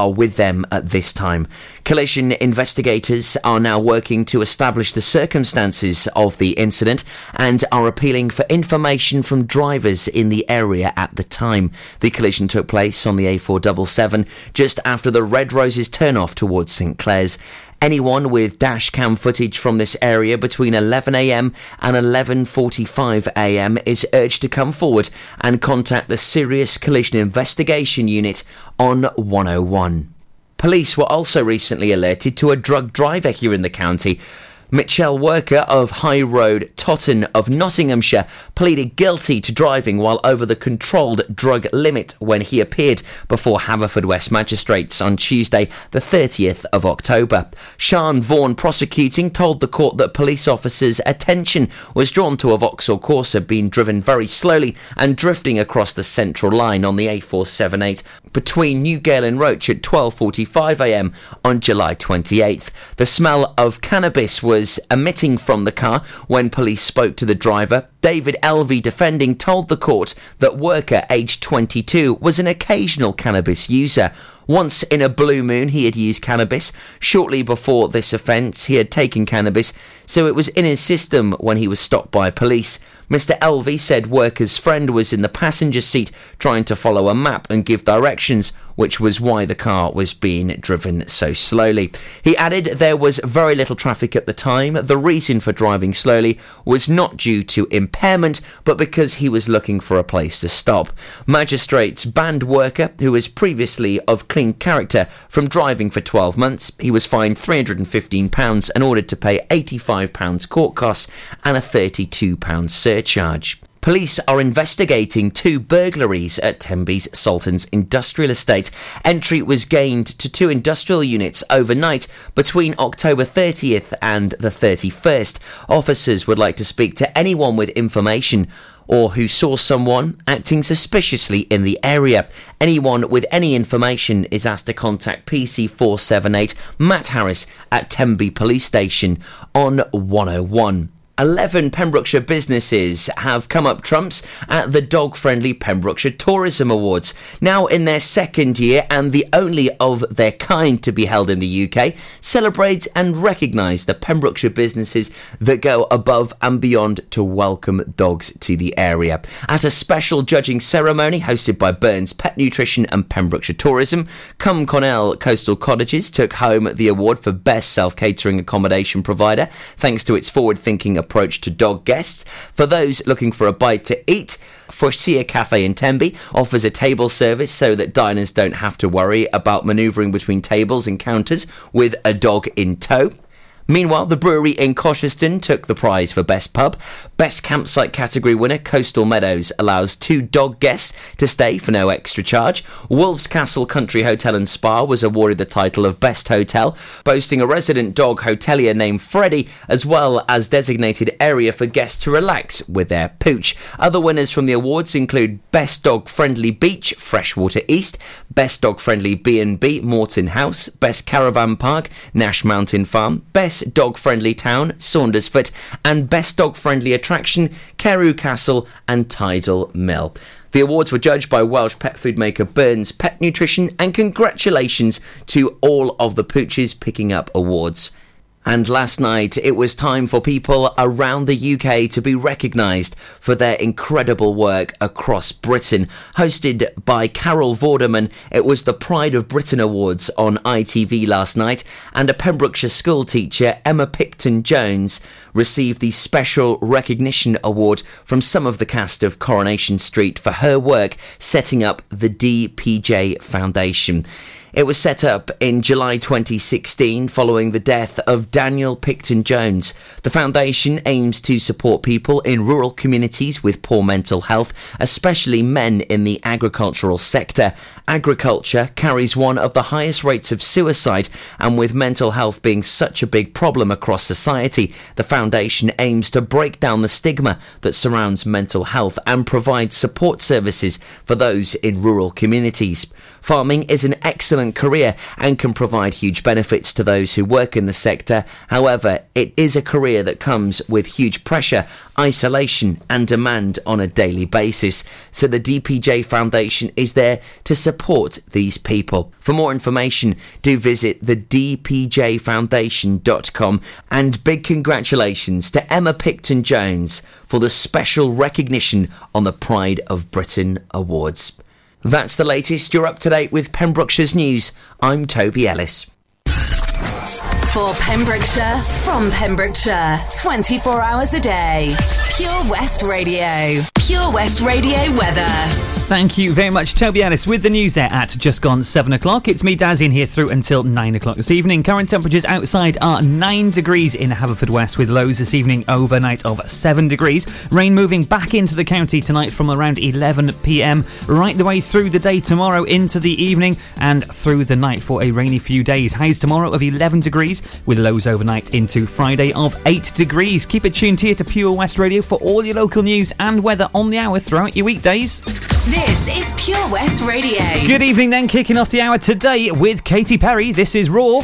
are with them at this time. Collision investigators are now working to establish the circumstances of the incident and are appealing for information from drivers in the area at the time. The collision took place on the A477 just after the Red Roses turnoff towards St Clears. Anyone with dash cam footage from this area between 11am and 11.45am is urged to come forward and contact the Serious Collision Investigation Unit on 101. Police were also recently alerted to a drug driver here in the county Mitchell Worker of High Road, Toton of Nottinghamshire, pleaded guilty to driving while over the controlled drug limit when he appeared before Haverfordwest magistrates on Tuesday, the 30th of October. Sean Vaughan prosecuting told the court that police officers' attention was drawn to a Vauxhall Corsa being driven very slowly and drifting across the central line on the A478 between Newgale and Roch at 12.45am on July 28th. The smell of cannabis was was emitting from the car when police spoke to the driver. David Elvey, defending, told the court that worker aged 22 was an occasional cannabis user. Once in a blue moon, he had used cannabis. Shortly before this offence, he had taken cannabis, so it was in his system when he was stopped by police. Mr. Elvey said worker's friend was in the passenger seat trying to follow a map and give directions, which was why the car was being driven so slowly. He added there was very little traffic at the time. The reason for driving slowly was not due to impairment, but because he was looking for a place to stop. Magistrates banned worker, who was previously of clean character, from driving for 12 months. He was fined £315 and ordered to pay £85 court costs and a £32 surcharge. Police are investigating two burglaries at Tenby's Salterns Industrial Estate. Entry was gained to two industrial units overnight between October 30th and the 31st. Officers would like to speak to anyone with information or who saw someone acting suspiciously in the area. Anyone with any information is asked to contact PC478 Matt Harris at Tenby Police Station on 101. 11 Pembrokeshire businesses have come up trumps at the dog friendly Pembrokeshire Tourism Awards. Now in their second year and the only of their kind to be held in the UK, celebrate and recognise the Pembrokeshire businesses that go above and beyond to welcome dogs to the area. At a special judging ceremony hosted by Burns Pet Nutrition and Pembrokeshire Tourism, Cwmconnell Coastal Cottages took home the award for Best Self Catering Accommodation Provider thanks to its forward thinking approach to dog guests. For those looking for a bite to eat, Forcia Cafe in Tenby offers a table service so that diners don't have to worry about manoeuvring between tables and counters with a dog in tow. Meanwhile, the brewery in Cosheston took the prize for Best Pub. Best Campsite category winner Coastal Meadows allows two dog guests to stay for no extra charge. Wolfscastle Country Hotel and Spa was awarded the title of Best Hotel, boasting a resident dog hotelier named Freddie, as well as designated area for guests to relax with their pooch. Other winners from the awards include Best Dog Friendly Beach, Freshwater East, Best Dog Friendly B&B, Morton House, Best Caravan Park, Nash Mountain Farm, Best Dog Friendly Town, Saundersfoot, and Best Dog Friendly Attraction, Carew Castle and Tidal Mill. The awards were judged by Welsh pet food maker Burns Pet Nutrition, and congratulations to all of the pooches picking up awards. And last night, it was time for people around the UK to be recognised for their incredible work across Britain. Hosted by Carol Vorderman, it was the Pride of Britain Awards on ITV last night, and a Pembrokeshire school teacher, Emma Picton Jones, received the Special Recognition Award from some of the cast of Coronation Street for her work setting up the DPJ Foundation. It was set up in July 2016 following the death of Daniel Picton Jones. The foundation aims to support people in rural communities with poor mental health, especially men in the agricultural sector. Agriculture carries one of the highest rates of suicide, and with mental health being such a big problem across society, the foundation aims to break down the stigma that surrounds mental health and provide support services for those in rural communities. Farming is an excellent career and can provide huge benefits to those who work in the sector. However, it is a career that comes with huge pressure, isolation, and demand on a daily basis. So the DPJ Foundation is there to support these people. For more information, do visit the dpjfoundation.com and big congratulations to Emma Picton Jones for the special recognition on the Pride of Britain Awards. That's the latest. You're up to date with Pembrokeshire's news. I'm Toby Ellis. For Pembrokeshire, from Pembrokeshire, 24 hours a day. Pure West Radio. Pure West Radio weather. Thank you very much, Toby Ellis, with the news there at just gone 7 o'clock. It's me, Daz, in here through until 9 o'clock this evening. Current temperatures outside are 9 degrees in Haverfordwest, with lows this evening overnight of 7 degrees. Rain moving back into the county tonight from around 11 pm, right the way through the day tomorrow into the evening and through the night for a rainy few days. Highs tomorrow of 11 degrees, with lows overnight into Friday of 8 degrees. Keep it tuned here to Pure West Radio for all your local news and weather on the hour throughout your weekdays. This is Pure West Radio. Good evening, then, kicking off the hour today with Katy Perry. This is Roar.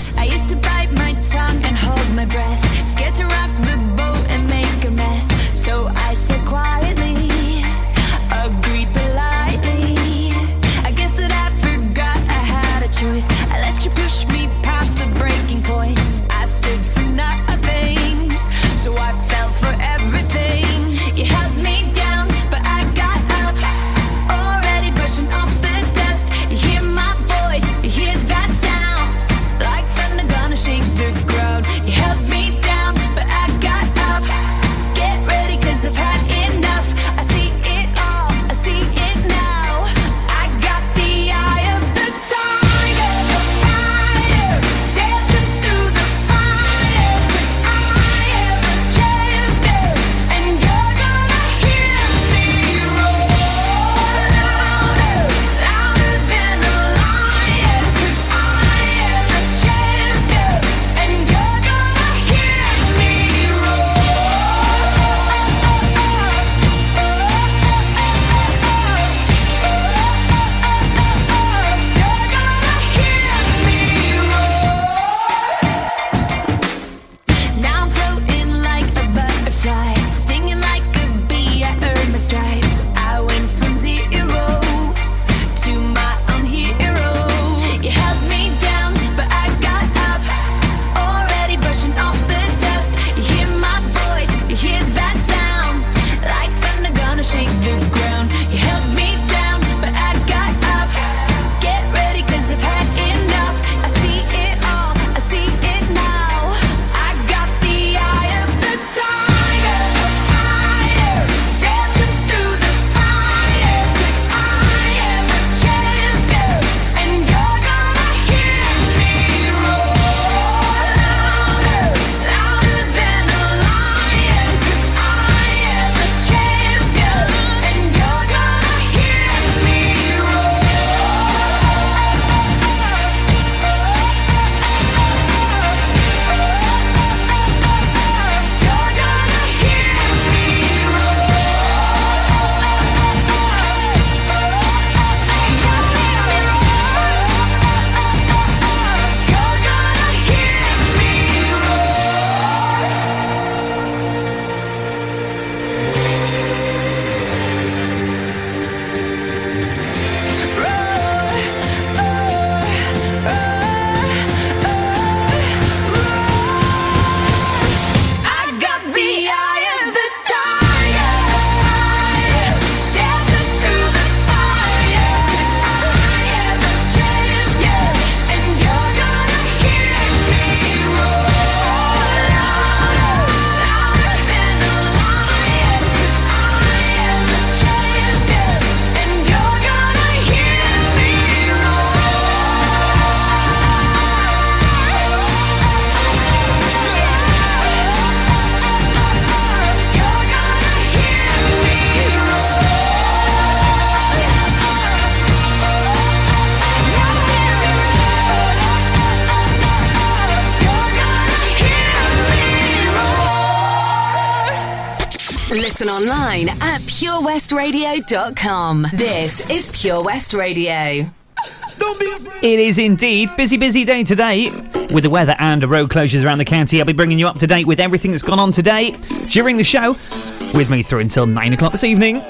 Listen online at purewestradio.com. This is Pure West Radio. Don't be afraid. It is indeed busy, busy day today with the weather and road closures around the county. I'll be bringing you up to date with everything that's gone on today during the show. With me through until nine o'clock this evening.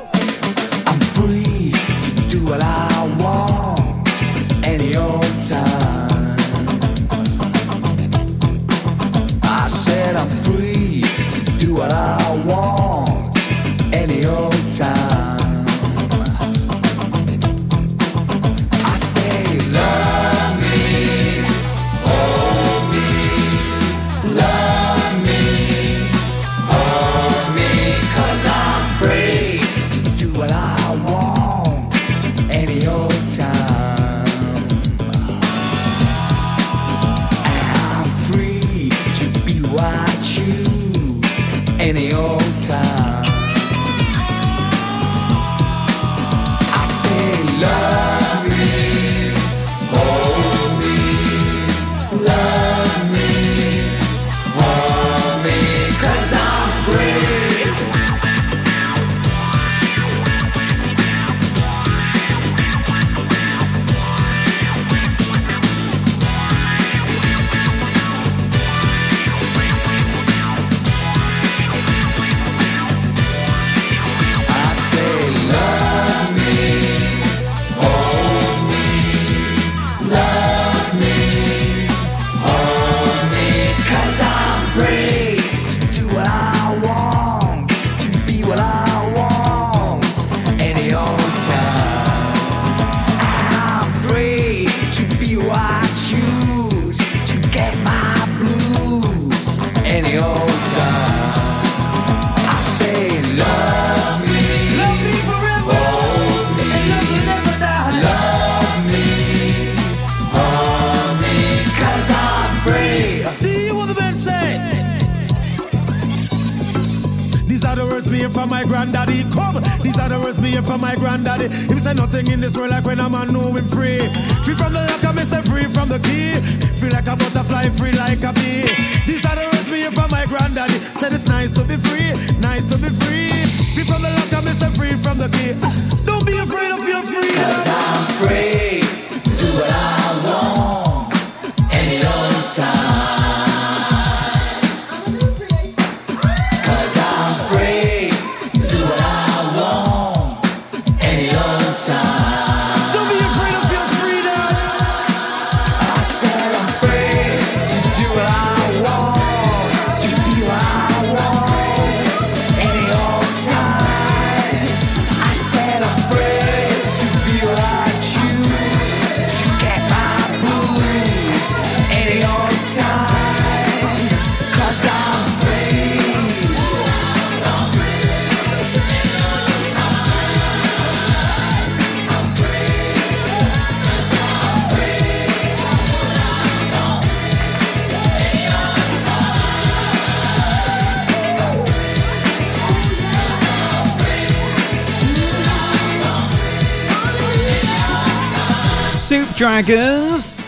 Dragons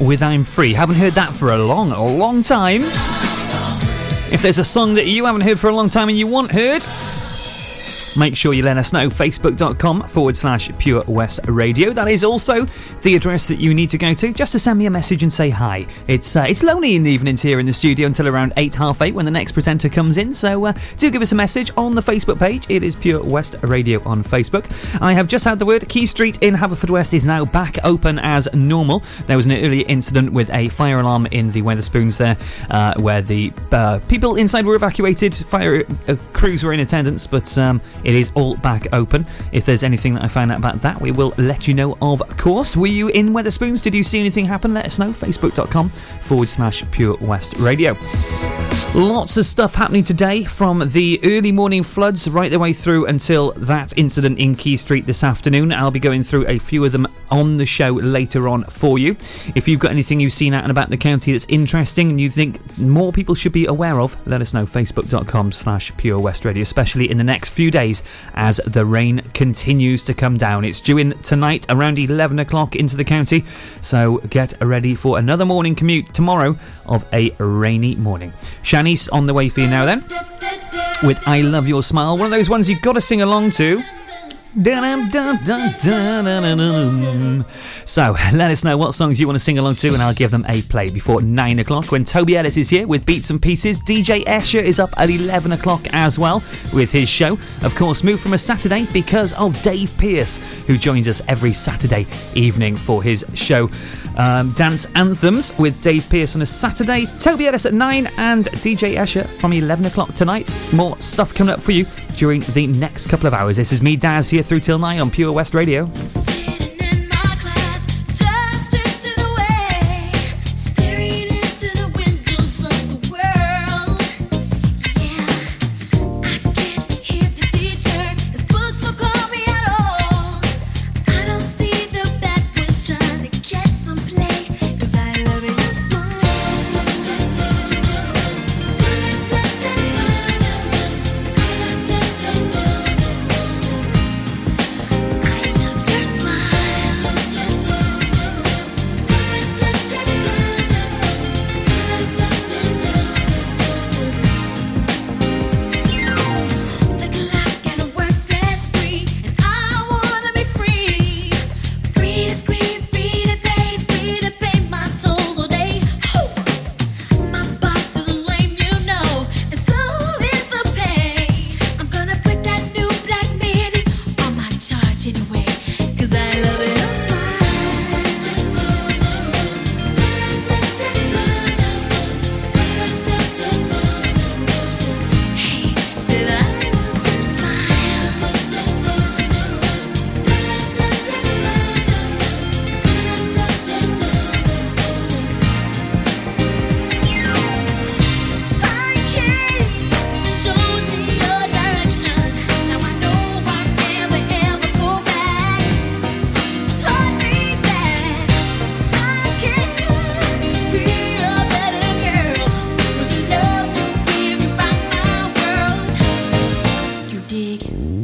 with I'm Free. Haven't heard that for a long, a long time. If there's a song that you haven't heard for a long time and you want heard, make sure you let us know. Facebook.com forward slash Pure West Radio. That is also the address that you need to go to just to send me a message and say hi. It's uh, it's lonely in the evenings here in the studio until around 8, half 8 when the next presenter comes in. So uh, do give us a message on the Facebook page. It is Pure West Radio on Facebook. I have just had the word Quay Street in Haverfordwest is now back open as normal. There was an earlier incident with a fire alarm in the Wetherspoons there uh, where the uh, people inside were evacuated. Fire uh, crews were in attendance, but um, it is all back open. If there's anything that I find out about that, we will let you know, of course. Were you in Wetherspoons? Did you see anything happen? Let us know. Facebook.com forward slash Pure West Radio. Lots of stuff happening today from the early morning floods right the way through until that incident in Quay Street this afternoon. I'll be going through a few of them on the show later on for you. If you've got anything you've seen out and about the county that's interesting and you think more people should be aware of, let us know. Facebook.com slash Pure West Radio, especially in the next few days as the rain continues to come down. It's due in tonight around 11 o'clock into the county, so get ready for another morning commute tomorrow of a rainy morning. Shanice on the way for you now then with I Love Your Smile, one of those ones you've got to sing along to. So, let us know what songs you want to sing along to, and I'll give them a play before 9 o'clock when Toby Ellis is here with Beats and Pieces. DJ Escher is up at 11 o'clock as well with his show. Of course, moved from a Saturday because of Dave Pierce, who joins us every Saturday evening for his show. Um, dance anthems with Dave Pearson on a Saturday, Toby Ellis at 9, and DJ Escher from 11 o'clock tonight. More stuff coming up for you during the next couple of hours. This is me, Daz, here through till 9 on Pure West Radio. Dig?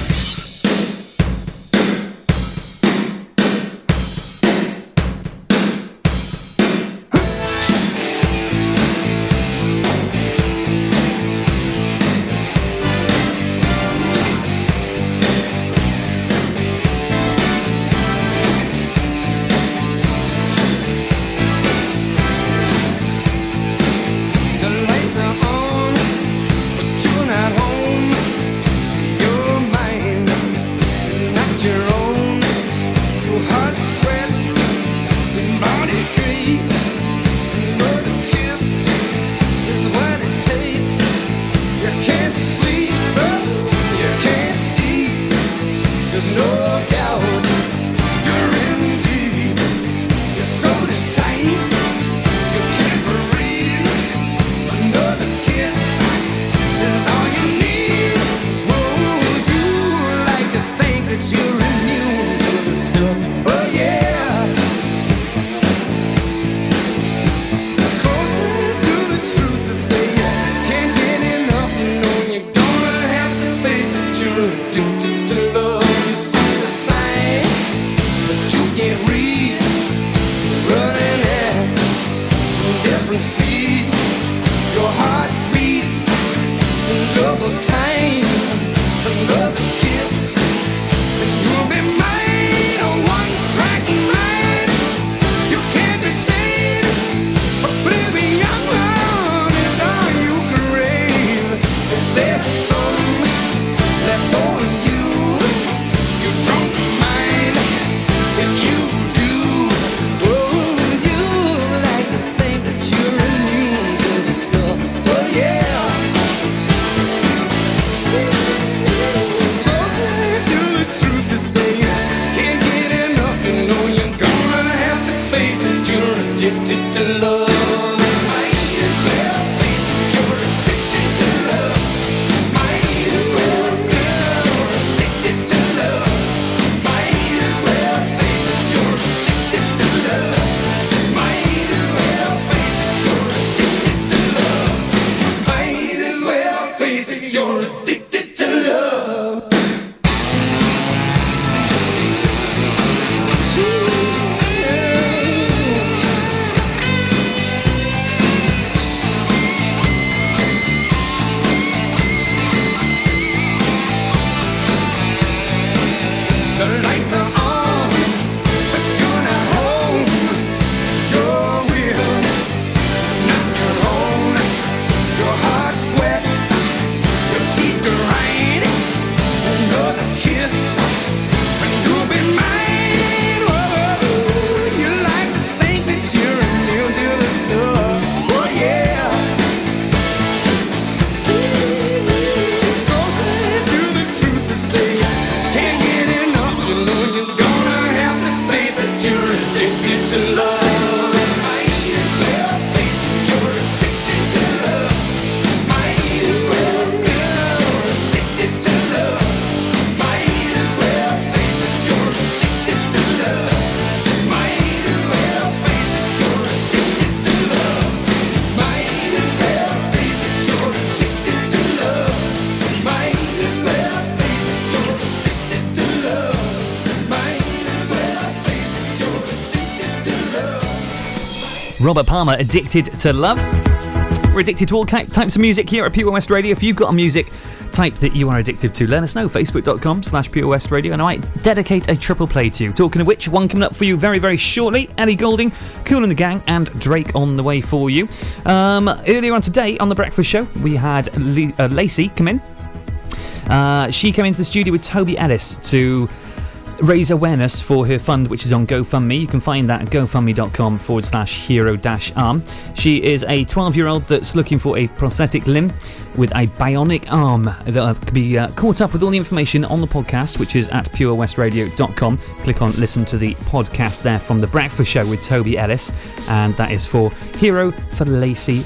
Robert Palmer, Addicted to Love. We're addicted to all types of music here at Pure West Radio. If you've got a music type that you are addicted to, let us know. Facebook.com slash Pure West Radio, and I might dedicate a triple play to you. Talking of which, one coming up for you very, very shortly. Ellie Goulding, Kool and the Gang, and Drake on the way for you. Um, earlier on today on The Breakfast Show, we had Le- uh, Lacey come in. Uh, she came into the studio with Toby Ellis to raise awareness for her fund, which is on GoFundMe. You can find that at gofundme.com forward slash hero dash arm. She is a 12 year old that's looking for a prosthetic limb with a bionic arm that uh, can be uh, caught up with all the information on the podcast, which is at purewestradio.com. Click on listen to the podcast there from The Breakfast Show with Toby Ellis, and that is for Hero for Lacey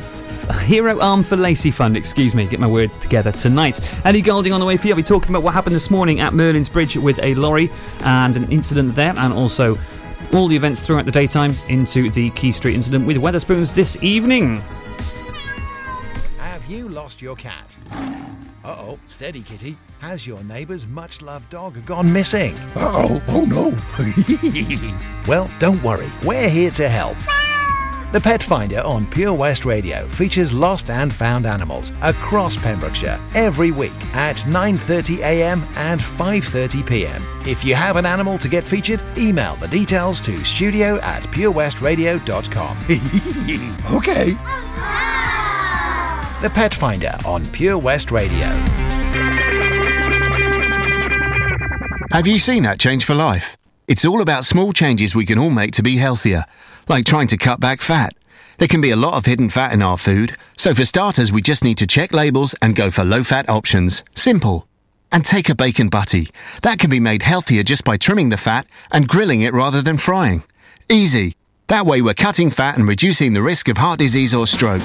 Hero Arm for Lacey Fund, excuse me, get my words together tonight. Ellie Goulding on the way for you. I'll be talking about what happened this morning at Merlin's Bridge with a lorry and an incident there, and also all the events throughout the daytime into the Quay Street incident with Wetherspoons this evening. Have you lost your cat? Uh oh, steady kitty. Has your neighbour's much loved dog gone missing? Uh oh, oh no. well, don't worry, we're here to help. The Pet Finder on Pure West Radio features lost and found animals across Pembrokeshire every week at 9:30am and 5:30pm. If you have an animal to get featured, email the details to studio at purewestradio.com. okay. The Pet Finder on Pure West Radio. Have you seen that change for life? It's all about small changes we can all make to be healthier, like trying to cut back fat. There can be a lot of hidden fat in our food, so for starters, we just need to check labels and go for low fat options. Simple. And take a bacon butty. That can be made healthier just by trimming the fat and grilling it rather than frying. Easy. That way, we're cutting fat and reducing the risk of heart disease or stroke.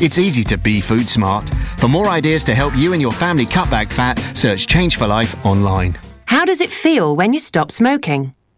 It's easy to be food smart. For more ideas to help you and your family cut back fat, search Change for Life online. How does it feel when you stop smoking?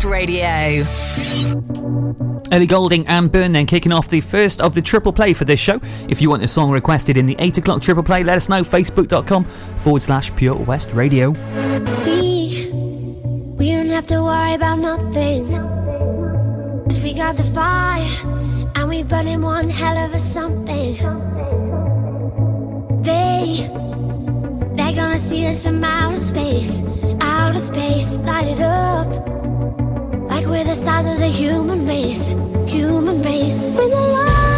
Pure Radio. Ellie Goulding and Burn then kicking off the first of the triple play for this show. If you want a song requested in the 8 o'clock triple play, let us know. Facebook.com forward slash Pure West Radio. We, we don't have to worry about nothing. Cause we got the fire, and we burning one hell of a something. They, they're gonna see us from outer space, outer space, light it up. Like we're the stars of the human race, human race. When the light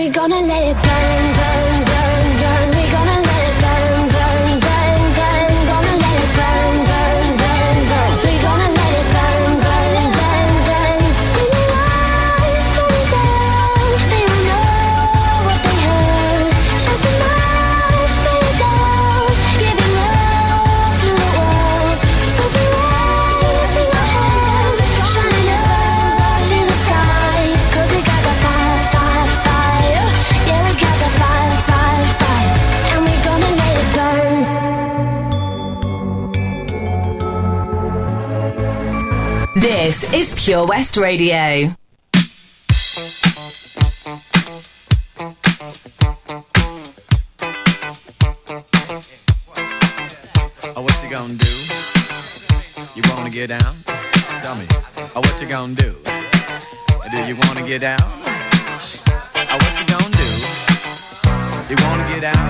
we gonna let it burn. is Pure West Radio. Oh, what you gonna do? You wanna get down? Tell me. Oh, what you gonna do? Do you wanna get down? Oh, what you gonna do? You wanna get out?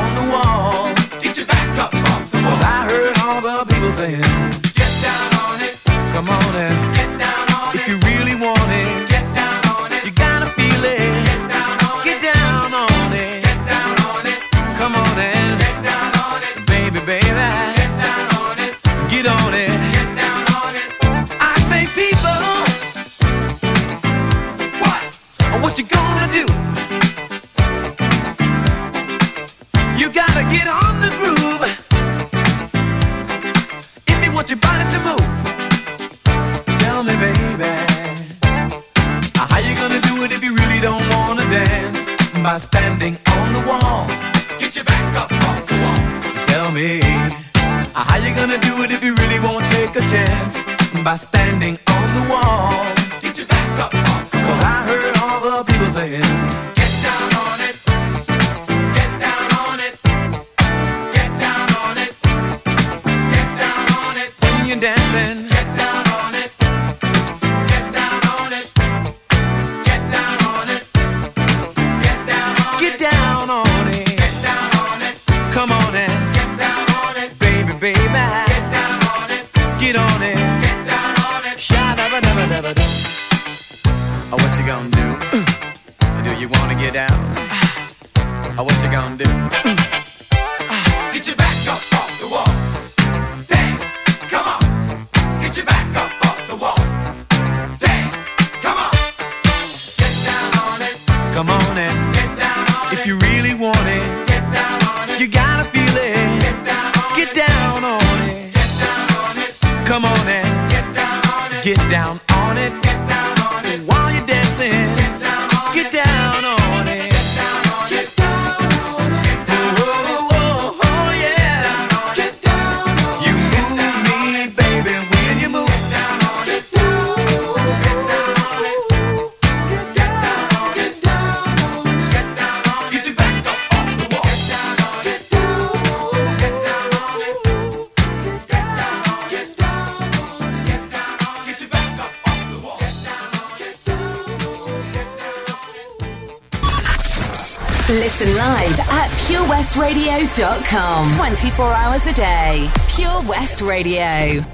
Listen live at purewestradio.com. 24 hours a day. Pure West Radio.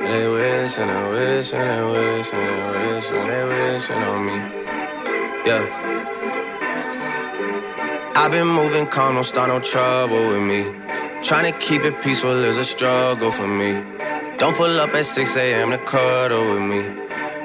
They wish and they wish and they wish and they wish and they wishing on me. Yeah. I've been moving calm, don't start no trouble with me. Trying to keep it peaceful is a struggle for me. Don't pull up at 6 a.m. to cuddle with me.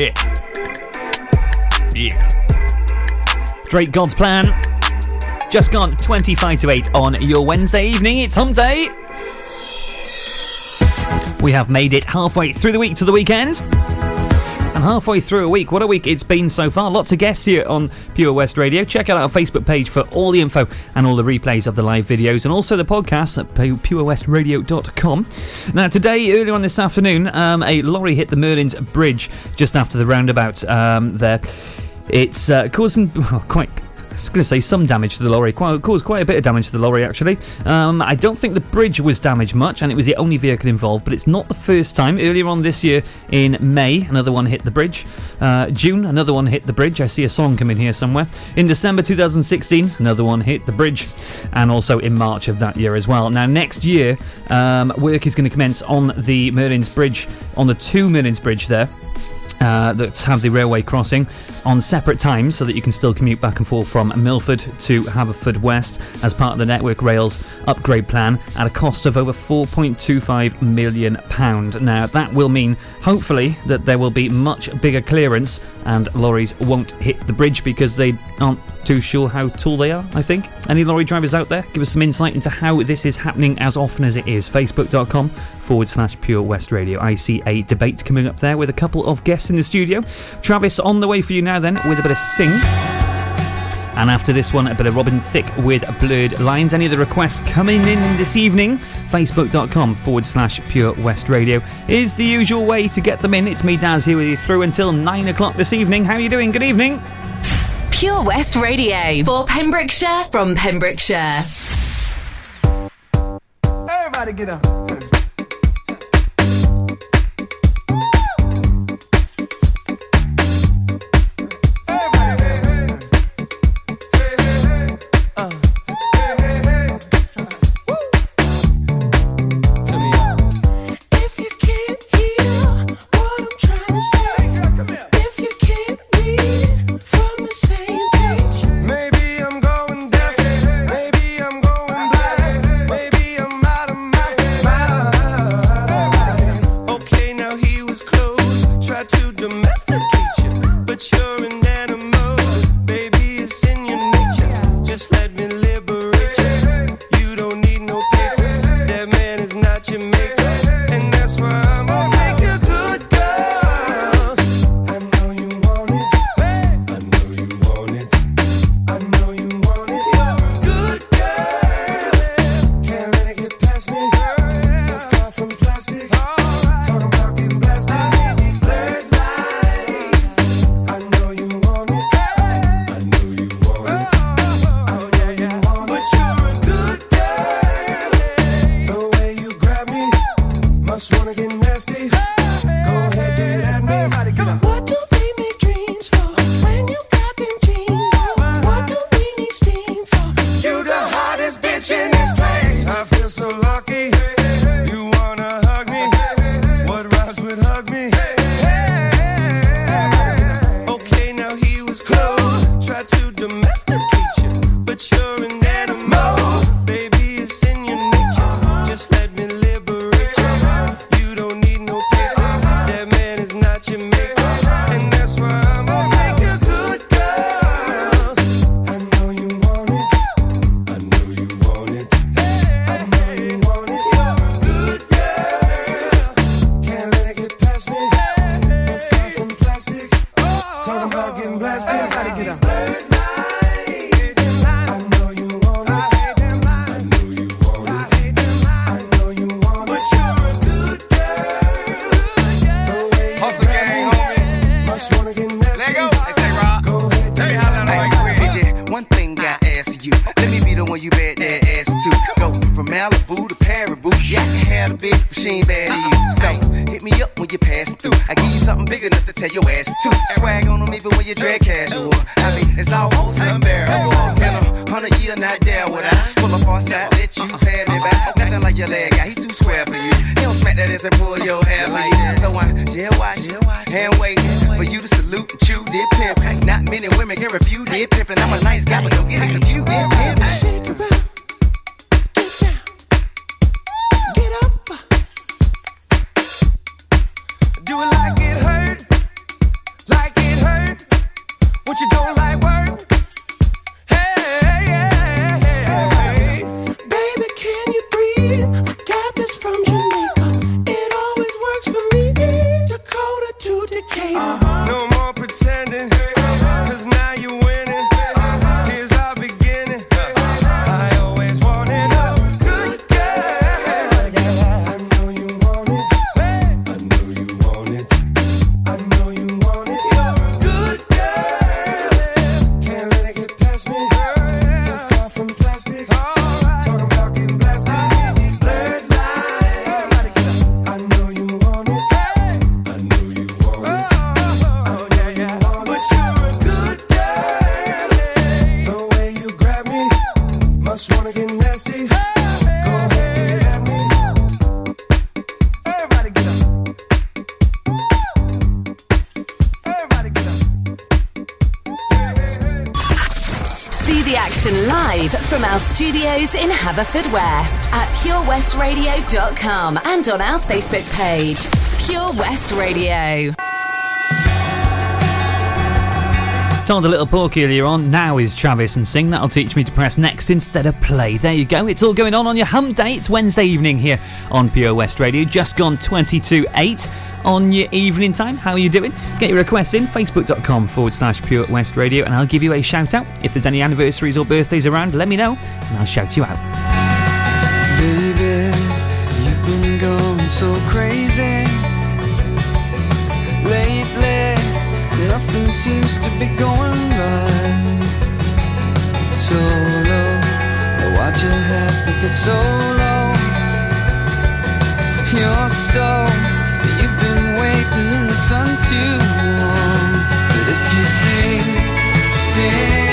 Yeah. Yeah. Drake God's Plan. Just gone 25 to 8 on your Wednesday evening. It's hump day. We have made it halfway through the week to the weekend. Halfway through a week, what a week it's been so far. Lots of guests here on Pure West Radio. Check out our Facebook page for all the info and all the replays of the live videos and also the podcast at pu- purewestradio.com. Now, today, earlier on this afternoon, um, a lorry hit the Merlin's Bridge just after the roundabout um, there. It's uh, causing well, quite. Was going to say some damage to the lorry. Quite, caused quite a bit of damage to the lorry, actually. Um, I don't think the bridge was damaged much, and it was the only vehicle involved. But it's not the first time. Earlier on this year, in May, another one hit the bridge. Uh, June, another one hit the bridge. I see a song coming here somewhere. In December 2016, another one hit the bridge, and also in March of that year as well. Now, next year, um, work is going to commence on the Merlin's Bridge, on the two Merlin's Bridge there uh, that have the railway crossing on separate times so that you can still commute back and forth from Milford to Haverfordwest as part of the Network Rails upgrade plan at a cost of over £4.25 million. Now, that will mean, hopefully, that there will be much bigger clearance and lorries won't hit the bridge because they aren't too sure how tall they are, I think. Any lorry drivers out there? Give us some insight into how this is happening as often as it is. Facebook.com forward slash Pure West Radio. I see a debate coming up there with a couple of guests in the studio. Travis on the way for you now, then, with a bit of sing. And after this one, a bit of Robin Thicke with Blurred Lines. Any of the requests coming in this evening? Facebook.com forward slash Pure West Radio is the usual way to get them in. It's me, Daz, here with you through until 9 o'clock this evening. How are you doing? Good evening. Pure West Radio for Pembrokeshire from Pembrokeshire. Everybody get up. Talking about getting blasted. Everybody get up. live from our studios in Haverfordwest at purewestradio.com and on our Facebook page, Pure West Radio. Told a little pork earlier on, now is Travis and Sing. That'll teach me to press next instead of play. There you go. It's all going on on your hump day. It's Wednesday evening here on Pure West Radio. Just gone 22 8 on your evening time. How are you doing? Get your requests in facebook.com forward slash pure west radio and I'll give you a shout out. If there's any anniversaries or birthdays around, let me know and I'll shout you out. Baby, you've been going so crazy lately. Nothing seems to be going right. So low, why'd you have to get so low? You're so waiting in the sun too warm, But if you sing, sing.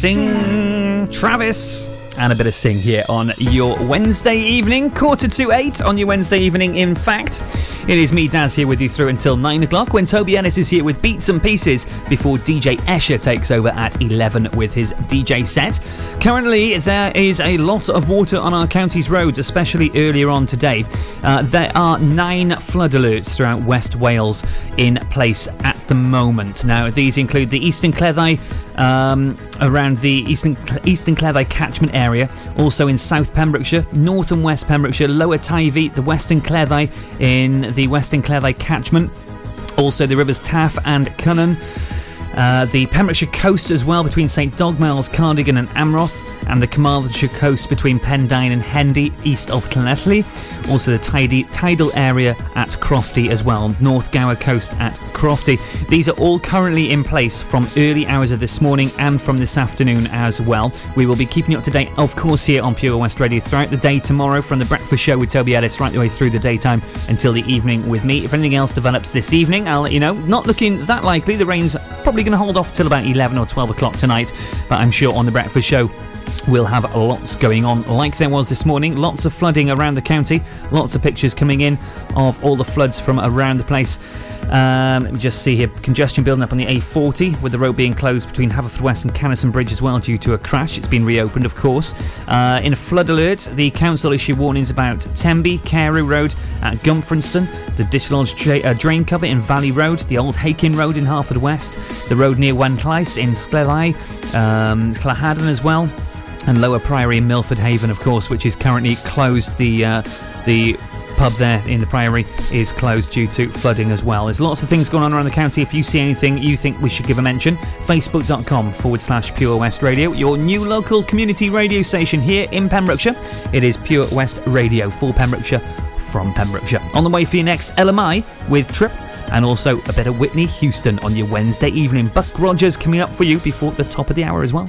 Sing Travis. And a bit of sing here on your Wednesday evening, quarter to eight on your Wednesday evening. In fact, it is me, Daz, here with you through until nine o'clock when Toby Ellis is here with Beats and Pieces before DJ Escher takes over at 11 with his DJ set. Currently, there is a lot of water on our county's roads, especially earlier on today. Uh, there are nine flood alerts throughout West Wales in place at the moment. Now, these include the Eastern Cleddau, um, around the Eastern Eastern Cleddau catchment area, also in South Pembrokeshire, North and West Pembrokeshire, Lower Tywi, the Western Cleddau in the Western Cleddau catchment, also the rivers Taff and Cynin. Uh, the Pembrokeshire coast as well between St Dogmaels, Cardigan and Amroth, and the Carmarthenshire coast between Pendine and Hendy, east of Llanelli. Also the tidy, tidal area at Crofty as well, North Gower coast at Crofty. These are all currently in place from early hours of this morning and from this afternoon as well. We will be keeping you up to date, of course, here on Pure West Radio throughout the day tomorrow from the breakfast show with Toby Ellis right the way through the daytime until the evening with me. If anything else develops this evening, I'll let you know. Not looking that likely. The rain's probably going to hold off till about 11 or 12 o'clock tonight, but I'm sure on the breakfast show We'll have lots going on, like there was this morning. Lots of flooding around the county. Lots of pictures coming in of all the floods from around the place. Um, let me just see here. Congestion building up on the A40, with the road being closed between Haverfordwest and Canaston Bridge as well due to a crash. It's been reopened, of course. Uh, in a flood alert, the council issued warnings about Tenby, Carew Road at Gumfreston, the dislodged dra- uh, drain cover in Valley Road, the Old Hakin Road in Haverfordwest, the road near Wanclais in Scleddau, um, Clahaddon as well and Lower Priory in Milford Haven, of course, which is currently closed. The uh, the pub there in the Priory is closed due to flooding as well. There's lots of things going on around the county. If you see anything you think we should give a mention, facebook.com forward slash Pure West Radio, your new local community radio station here in Pembrokeshire. It is Pure West Radio for Pembrokeshire from Pembrokeshire. On the way for you next, Ella Mai with Trip. And also a bit of Whitney Houston on your Wednesday evening. Buck Rogers coming up for you before the top of the hour as well.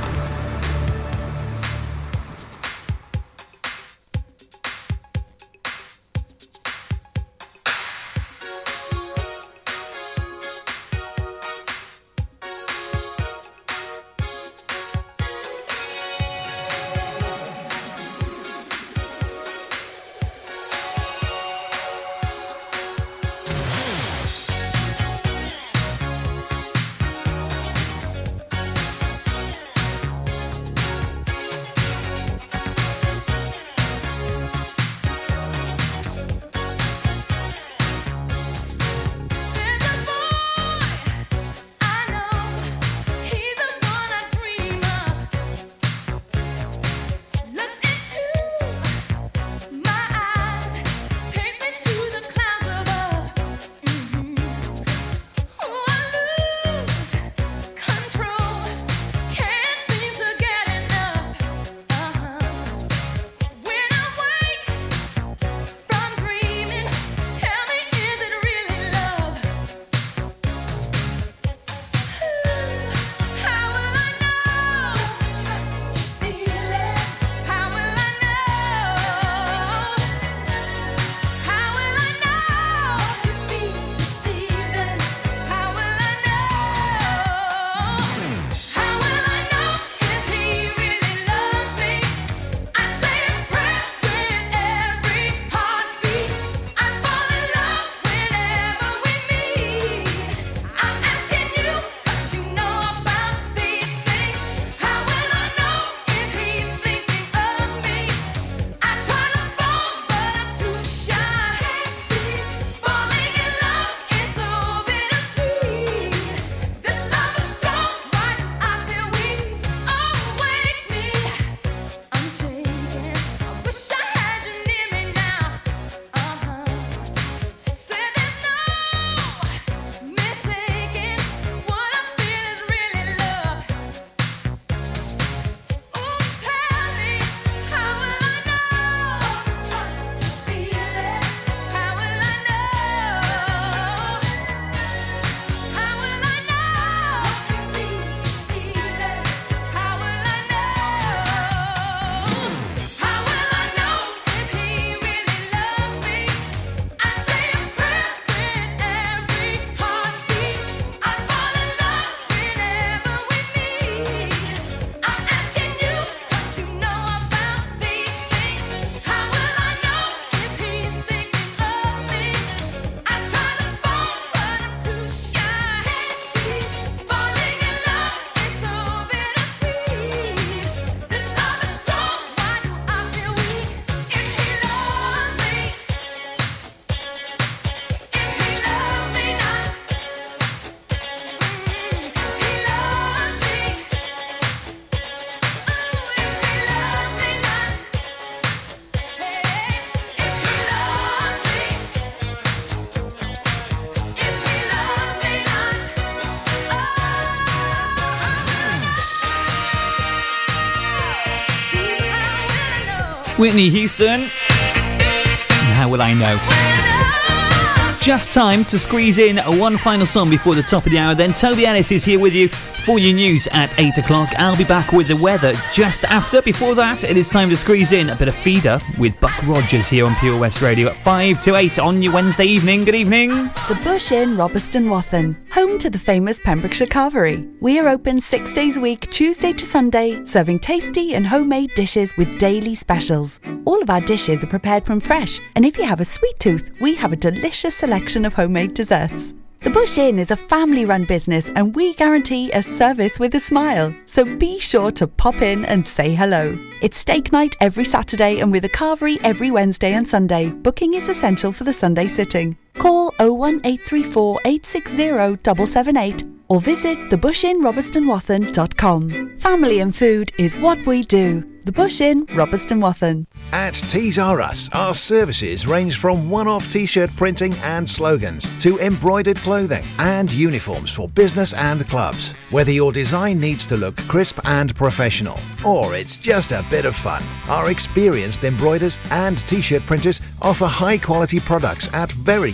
Whitney Houston. How will I know? Just time to squeeze in one final song before the top of the hour. Then Toby Ellis is here with you for your news at 8 o'clock. I'll be back with the weather just after. Before that, it is time to squeeze in a bit of feeder with Buck Rogers here on Pure West Radio at 5 to 8 on your Wednesday evening. Good evening. The Bush Inn, Robeston Wathen, home to the famous Pembrokeshire Carvery. We are open six days a week, Tuesday to Sunday, serving tasty and homemade dishes with daily specials. All of our dishes are prepared from fresh, and if you have a sweet tooth, we have a delicious selection of homemade desserts. The Bush Inn is a family run business and we guarantee a service with a smile. So be sure to pop in and say hello. It's steak night every Saturday and with a carvery every Wednesday and Sunday. Booking is essential for the Sunday sitting. Call 01834 860 778 or visit thebushinrobestonwathen.com. Family and food is what we do. The Bush Inn, Robeston Wathen. At Tees R Us, our services range from one off t shirt printing and slogans to embroidered clothing and uniforms for business and clubs. Whether your design needs to look crisp and professional or it's just a bit of fun, our experienced embroiders and t shirt printers offer high quality products at very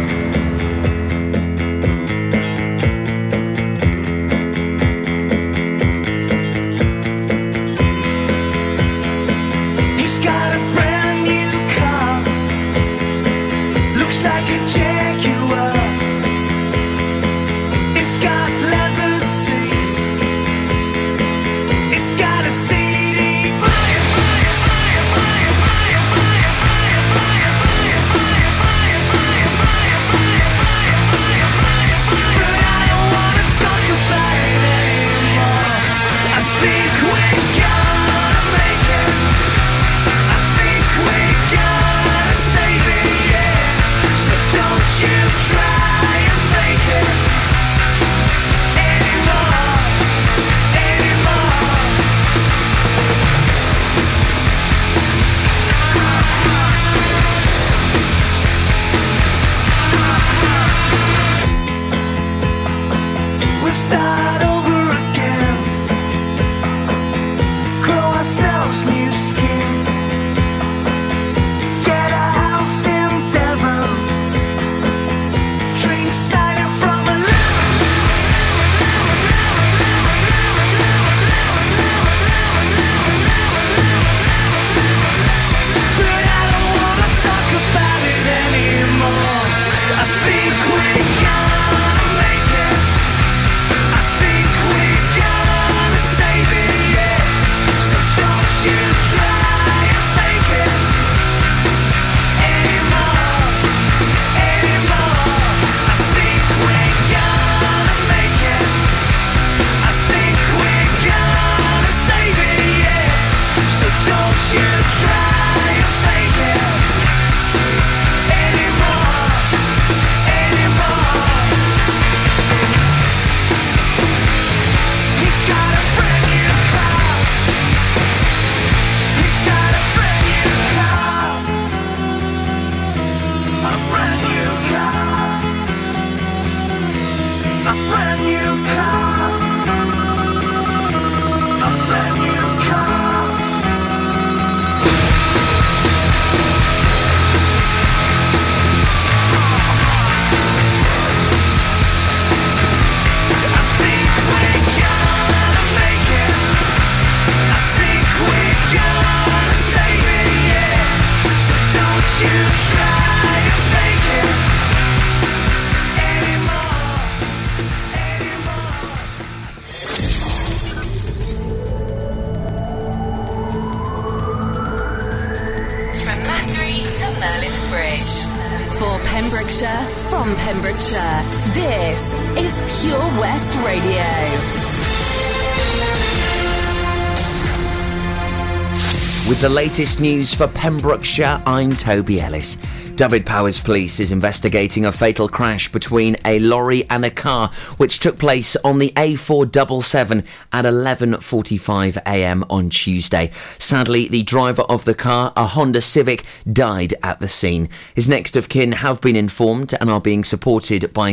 The latest news for Pembrokeshire, I'm Toby Ellis. Dyfed-Powys Police is investigating a fatal crash between a lorry and a car which took place on the A477 at 11:45 a.m. on Tuesday. Sadly, the driver of the car, a Honda Civic, died at the scene. His next of kin have been informed and are being supported by